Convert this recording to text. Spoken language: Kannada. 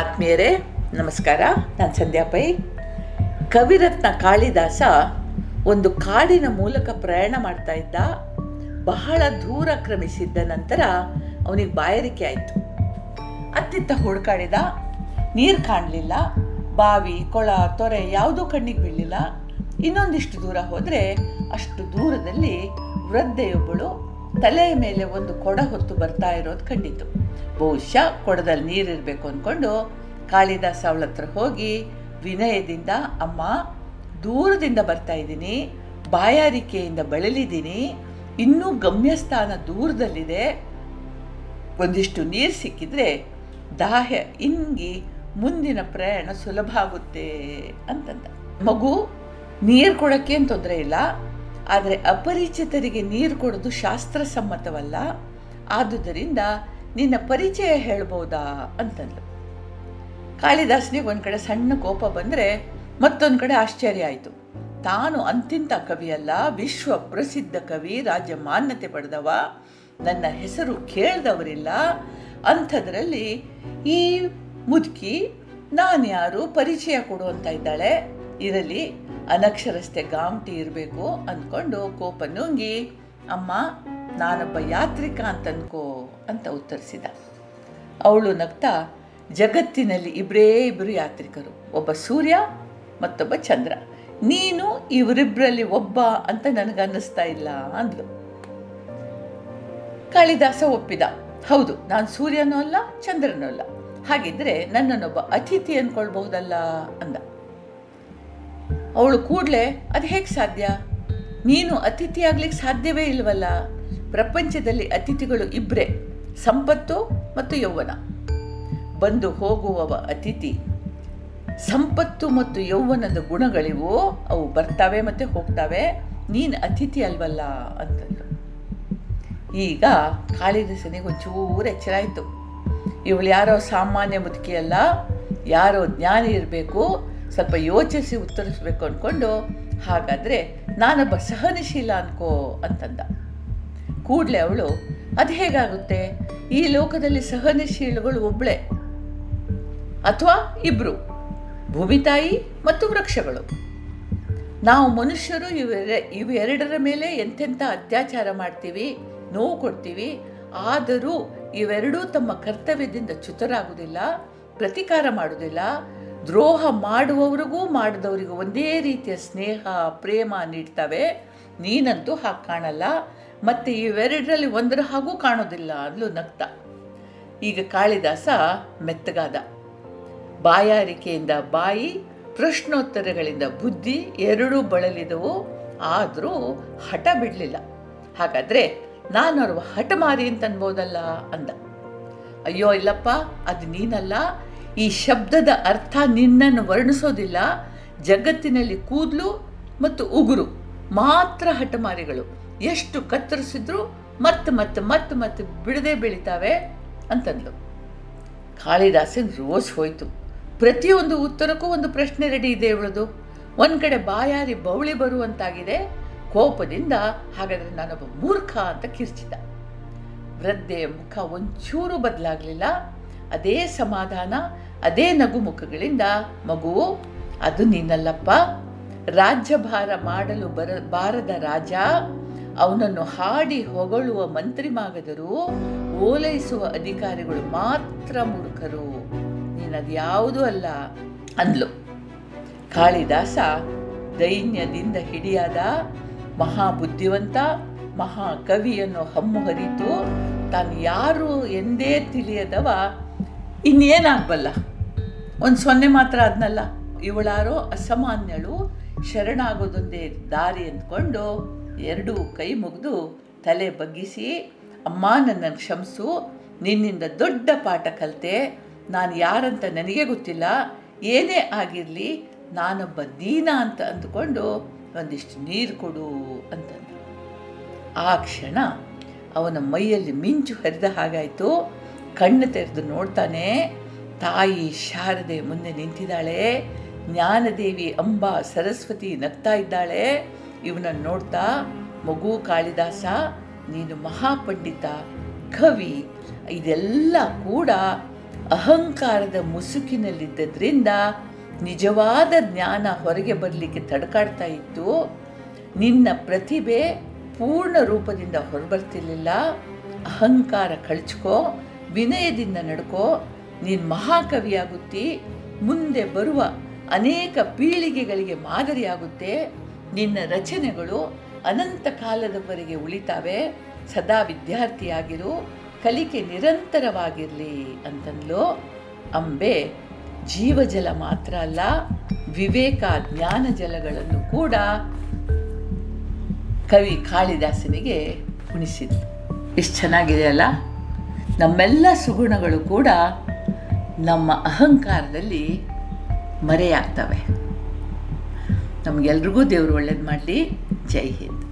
ಆತ್ಮೀಯರೇ, ನಮಸ್ಕಾರ. ನಾನು ಸಂಧ್ಯಾ ಪೈ. ಕವಿರತ್ನ ಕಾಳಿದಾಸ ಒಂದು ಕಾಡಿನ ಮೂಲಕ ಪ್ರಯಾಣ ಮಾಡ್ತಾ ಇದ್ದ, ಬಹಳ ದೂರ ಕ್ರಮಿಸಿದ್ದ ನಂತರ ಅವನಿಗೆ ಬಾಯಾರಿಕೆ ಆಯಿತು. ಅತ್ತಿತ್ತ ಹುಡುಕಾಡಿದ, ನೀರು ಕಾಣಲಿಲ್ಲ, ಬಾವಿ, ಕೊಳ, ತೊರೆ ಯಾವುದೂ ಕಣ್ಣಿಗೆ ಬೀಳಲಿಲ್ಲ. ಇನ್ನೊಂದಿಷ್ಟು ದೂರ ಹೋದರೆ ಅಷ್ಟು ದೂರದಲ್ಲಿ ವೃದ್ಧೆಯೊಬ್ಬಳು ತಲೆಯ ಮೇಲೆ ಒಂದು ಕೊಡ ಹೊತ್ತು ಬರ್ತಾ ಇರೋದು ಕಂಡಿತು ಬಹುಶಃ ಕೊಡದಲ್ಲಿ ನೀರಿರಬೇಕು ಅಂದ್ಕೊಂಡು ಕಾಳಿದಾಸ ಅವಳ ಹತ್ರ ಹೋಗಿ ವಿನಯದಿಂದ, ಅಮ್ಮ, ದೂರದಿಂದ ಬರ್ತಾ ಇದ್ದೀನಿ, ಬಾಯಾರಿಕೆಯಿಂದ ಬಳಲಿದ್ದೀನಿ, ಇನ್ನೂ ಗಮ್ಯಸ್ಥಾನ ದೂರದಲ್ಲಿದೆ. ಒಂದಿಷ್ಟು ನೀರು ಸಿಕ್ಕಿದ್ರೆ ದಾಹ ಇಂಗಿ ಮುಂದಿನ ಪ್ರಯಾಣ ಸುಲಭ ಆಗುತ್ತೆ, ಅಂತಂದ. ಮಗು, ನೀರು ಕೊಡೋಕ್ಕೆ ತೊಂದರೆ ಇಲ್ಲ, ಆದರೆ ಅಪರಿಚಿತರಿಗೆ ನೀರು ಕೊಡೋದು ಶಾಸ್ತ್ರಸಮ್ಮತವಲ್ಲ. ಆದುದರಿಂದ ನಿನ್ನ ಪರಿಚಯ ಹೇಳ್ಬೋದಾ ಅಂತಂದ್ಲು. ಕಾಳಿದಾಸನಿಗೆ ಒಂದು ಕಡೆ ಸಣ್ಣ ಕೋಪ ಬಂದರೆ ಮತ್ತೊಂದು ಕಡೆ ಆಶ್ಚರ್ಯ ಆಯಿತು. ತಾನು ಅಂತಿಂತ ಕವಿಯಲ್ಲ, ವಿಶ್ವ ಪ್ರಸಿದ್ಧ ಕವಿ, ರಾಜ್ಯ ಮಾನ್ಯತೆ ಪಡೆದವ, ನನ್ನ ಹೆಸರು ಕೇಳ್ದವರಿಲ್ಲ. ಅಂಥದ್ರಲ್ಲಿ ಈ ಮುದುಕಿ ನಾನು ಯಾರು, ಪರಿಚಯ ಕೊಡುವಂತ ಇದ್ದಾಳೆ. ಇರಲಿ ಅನಕ್ಷರಸ್ತೆ ಗಾಮಟಿ ಇರಬೇಕು ಅಂದ್ಕೊಂಡು ಕೋಪ ನುಂಗಿ, ಅಮ್ಮ ನಾನೊಬ್ಬ ಯಾತ್ರಿಕ ಅಂತ ಅನ್ಕೋ ಅಂತ ಉತ್ತರಿಸಿದ. ಅವಳು ನಗ್ತಾ, ಜಗತ್ತಿನಲ್ಲಿ ಇಬ್ಬರೇ ಇಬ್ಬರು ಯಾತ್ರಿಕರು, ಒಬ್ಬ ಸೂರ್ಯ, ಮತ್ತೊಬ್ಬ ಚಂದ್ರ. ನೀನು ಇವರಿಬ್ಬರಲ್ಲಿ ಒಬ್ಬ ಅಂತ ನನಗನ್ನಿಸ್ತಾ ಇಲ್ಲ ಅಂದ್ಲು. ಕಾಳಿದಾಸ ಒಪ್ಪಿದ, ಹೌದು, ನಾನು ಸೂರ್ಯನೂ ಅಲ್ಲ, ಚಂದ್ರನೂ ಅಲ್ಲ. ಹಾಗಿದ್ರೆ ನನ್ನನ್ನೊಬ್ಬ ಅತಿಥಿ ಅನ್ಕೊಳ್ಬಹುದಲ್ಲ ಅಂದ. ಅವಳು ಕೂಡಲೇ, ಅದು ಹೇಗೆ ಸಾಧ್ಯ? ನೀನು ಅತಿಥಿ ಆಗ್ಲಿಕ್ಕೆ ಸಾಧ್ಯವೇ ಇಲ್ವಲ್ಲ? ಪ್ರಪಂಚದಲ್ಲಿ ಅತಿಥಿಗಳು ಇಬ್ಬರೇ ಸಂಪತ್ತು ಮತ್ತು ಯೌವನ. ಬಂದು ಹೋಗುವವ ಅತಿಥಿ. ಸಂಪತ್ತು ಮತ್ತು ಯೌವನದ ಗುಣಗಳಿವು, ಅವು ಬರ್ತಾವೆ ಮತ್ತು ಹೋಗ್ತಾವೆ. ನೀನು ಅತಿಥಿ ಅಲ್ವಲ್ಲ ಅಂತಂದರು ಈಗ ಕಾಳಿದಾಸನಿಗೆ ಒಂಚೂರು ಎಚ್ಚರ ಆಯಿತು. ಇವಳು ಯಾರೋ ಸಾಮಾನ್ಯ ಮುದುಕಿಯಲ್ಲ ಯಾರೋ ಜ್ಞಾನಿ ಇರಬೇಕು, ಸ್ವಲ್ಪ ಯೋಚಿಸಿ ಉತ್ತರಿಸ್ಬೇಕು ಅಂದ್ಕೊಂಡು ಹಾಗಾದರೆ ನಾನೊಬ್ಬ ಸಹನಶೀಲ ಅನ್ಕೋ ಅಂತಂದ. ಕೂಡಲೇ ಅವಳು, ಅದು ಹೇಗಾಗುತ್ತೆ? ಈ ಲೋಕದಲ್ಲಿ ಸಹನಶೀಲಗಳು ಒಬ್ಬಳೇ ಅಥವಾ ಇಬ್ಬರು ಭೂಮಿತಾಯಿ ಮತ್ತು ವೃಕ್ಷಗಳು. ನಾವು ಮನುಷ್ಯರು ಇವೆರ, ಇವೆರಡರ ಮೇಲೆ ಎಂತೆಂಥ ಅತ್ಯಾಚಾರ ಮಾಡ್ತೀವಿ, ನೋವು ಕೊಡ್ತೀವಿ, ಆದರೂ ಇವೆರಡೂ ತಮ್ಮ ಕರ್ತವ್ಯದಿಂದ ಚ್ಯುತರಾಗುವುದಿಲ್ಲ, ಪ್ರತಿಕಾರ ಮಾಡುವುದಿಲ್ಲ. ದ್ರೋಹ ಮಾಡುವವರಿಗೂ ಮಾಡಿದವರಿಗೂ ಒಂದೇ ರೀತಿಯ ಸ್ನೇಹ, ಪ್ರೇಮ ನೀಡ್ತವೆ. ನೀನಂತೂ ಹಾಗೆ ಕಾಣಲ್ಲ. ಮತ್ತು ಇವೆರಡರಲ್ಲಿ ಒಂದರ ಹಾಗೂ ಕಾಣೋದಿಲ್ಲ ಅಂದ್ಲು ನಗ್ತ. ಈಗ ಕಾಳಿದಾಸ ಮೆತ್ತಗಾದ. ಬಾಯಾರಿಕೆಯಿಂದ ಬಾಯಿ, ಪ್ರಶ್ನೋತ್ತರಗಳಿಂದ ಬುದ್ಧಿ ಎರಡೂ ಬಳಲಿದವು. ಆದರೂ ಹಠ ಬಿಡಲಿಲ್ಲ. ಹಾಗಾದರೆ ನಾನು ಹಠ ಹಠಮಾರಿ ಅಂತ ಅನ್ಬೋದಲ್ಲ ಅಂದ. ಅಯ್ಯೋ ಇಲ್ಲಪ್ಪ, ಅದು ನೀನಲ್ಲ. ಈ ಶಬ್ದದ ಅರ್ಥ ನಿನ್ನನ್ನು ವರ್ಣಿಸೋದಿಲ್ಲ. ಜಗತ್ತಿನಲ್ಲಿ ಕೂದಲು ಮತ್ತು ಉಗುರು, ಮಾತ್ರ ಹಠಮಾರಿಗಳು. ಎಷ್ಟು ಕತ್ತರಿಸಿದ್ರು ಮತ್ತೆ ಮತ್ತೆ ಮತ್ತೆ ಮತ್ತೆ ಬಿಡದೆ ಬೆಳಿತಾವೆ ಅಂತಂದ್ಲು. ಕಾಳಿದಾಸನ್ ರೋಸ್ ಹೋಯ್ತು. ಪ್ರತಿಯೊಂದು ಉತ್ತರಕ್ಕೂ ಒಂದು ಪ್ರಶ್ನೆ ರೆಡಿ ಇದೆ ಇವಳದು. ಒಂದು ಕಡೆ ಬಾಯಾರಿ ಬೌಳಿ ಬರುವಂತಾಗಿದೆ. ಕೋಪದಿಂದ ಹಾಗಾದರೆ ನಾನೊಬ್ಬ ಮೂರ್ಖ ಅಂತ ಕಿರ್ಚಿದ ವೃದ್ಧೆಯ ಮುಖ ಒಂಚೂರು ಬದಲಾಗಲಿಲ್ಲ. ಅದೇ ಸಮಾಧಾನ, ಅದೇ ನಗು ಮುಖಗಳಿಂದ ಮಗು, ಅದು ನೀನಲ್ಲಪ್ಪ. ರಾಜ್ಯಭಾರ ಮಾಡಲು ಬರ, ಬಾರದ ರಾಜ. ಅವನನ್ನು ಹಾಡಿ ಹೊಗಳುವ ಮಂತ್ರಿ ಮಾಗದರೂ ಓಲೈಸುವ ಅಧಿಕಾರಿಗಳು ಮಾತ್ರ ಮೂರ್ಖರು. ನೀನದು ಯಾವುದೂ ಅಲ್ಲ ಅಂದ್ಲು. ಕಾಳಿದಾಸ ದೈನ್ಯದಿಂದ ಹಿಡಿಯಾದ ಮಹಾಬುದ್ಧಿವಂತ, ಮಹಾಕವಿಯನ್ನು ಹಮ್ಮು ಹರಿತು, ತಾನು ಯಾರು ಎಂದೇ ತಿಳಿಯದವ ಇನ್ನೇನಾಗಬಲ್ಲ. ಒಂದು ಸೊನ್ನೆ ಮಾತ್ರ ಅದನ್ನಲ್ಲ ಇವಳಾರೋ ಅಸಾಮಾನ್ಯಳು ಶರಣಾಗೋದೊಂದೇ ದಾರಿ ಅಂದ್ಕೊಂಡು ಎರಡೂ ಕೈ ಮುಗಿದು ತಲೆ ಬಗ್ಗಿಸಿ, ಅಮ್ಮ ನನ್ನನ್ನು ಕ್ಷಮಿಸು, ನಿನ್ನಿಂದ ದೊಡ್ಡ ಪಾಠ ಕಲಿತೆ. ನಾನು ಯಾರಂತ ನನಗೆ ಗೊತ್ತಿಲ್ಲ. ಏನೇ ಆಗಿರಲಿ, ನಾನೊಬ್ಬ ದೀನ ಅಂತ ಅಂದುಕೊಂಡು ಒಂದಿಷ್ಟು ನೀರು ಕೊಡು ಅಂತಂದ ಆ ಕ್ಷಣ ಅವನ ಮೈಯಲ್ಲಿ ಮಿಂಚು ಹರಿದ ಹಾಗಾಯಿತು. ಕಣ್ಣು ತೆರೆದು ನೋಡ್ತಾನೆ. ತಾಯಿ ಶಾರದೆ ಮುಂದೆ ನಿಂತಿದ್ದಾಳೆ. ಜ್ಞಾನದೇವಿ ಅಂಬಾ ಸರಸ್ವತಿ ನಗ್ತಾ ಇದ್ದಾಳೆ. ಇವನನ್ನು ನೋಡ್ತಾ, ಮಗು ಕಾಳಿದಾಸ, ನೀನು ಮಹಾಪಂಡಿತ, ಕವಿ, ಇದೆಲ್ಲ ಕೂಡ ಅಹಂಕಾರದ ಮುಸುಕಿನಲ್ಲಿದ್ದರಿಂದ ನಿಜವಾದ ಜ್ಞಾನ ಹೊರಗೆ ಬರಲಿಕ್ಕೆ ತಡ್ಕಾಡ್ತಾ ಇತ್ತು. ನಿನ್ನ ಪ್ರತಿಭೆ ಪೂರ್ಣ ರೂಪದಿಂದ ಹೊರಬರ್ತಿರ್ಲಿಲ್ಲ. ಅಹಂಕಾರ ಕಳ್ಚ್ಕೋ, ವಿನಯದಿಂದ ನಡ್ಕೋ, ನೀನು ಮಹಾಕವಿಯಾಗುತ್ತಿ, ಮುಂದೆ ಬರುವ ಅನೇಕ ಪೀಳಿಗೆಗಳಿಗೆ ಮಾದರಿಯಾಗುತ್ತೆ. ನಿನ್ನ ರಚನೆಗಳು ಅನಂತ ಕಾಲದವರೆಗೆ ಉಳಿತಾವೆ, ಸದಾ ವಿದ್ಯಾರ್ಥಿಯಾಗಿರು, ಕಲಿಕೆ ನಿರಂತರವಾಗಿರಲಿ ಅಂತಂದ್ಲು. ಅಂಬೆ ಜೀವಜಲ ಮಾತ್ರ ಅಲ್ಲ, ವಿವೇಕ ಜ್ಞಾನ ಜಲಗಳನ್ನು ಕೂಡ ಕವಿ ಕಾಳಿದಾಸನಿಗೆ ಉಣಿಸಿದ್ರು ಎಷ್ಟು ಚೆನ್ನಾಗಿದೆ ಅಲ್ಲ? ನಮ್ಮೆಲ್ಲ ಸುಗುಣಗಳು ಕೂಡ ನಮ್ಮ ಅಹಂಕಾರದಲ್ಲಿ ಮರೆಯಾಗ್ತವೆ. ನಮಗೆಲ್ರಿಗೂ ದೇವರು ಒಳ್ಳೇದು ಮಾಡಲಿ. ಜೈ ಹಿಂದ್.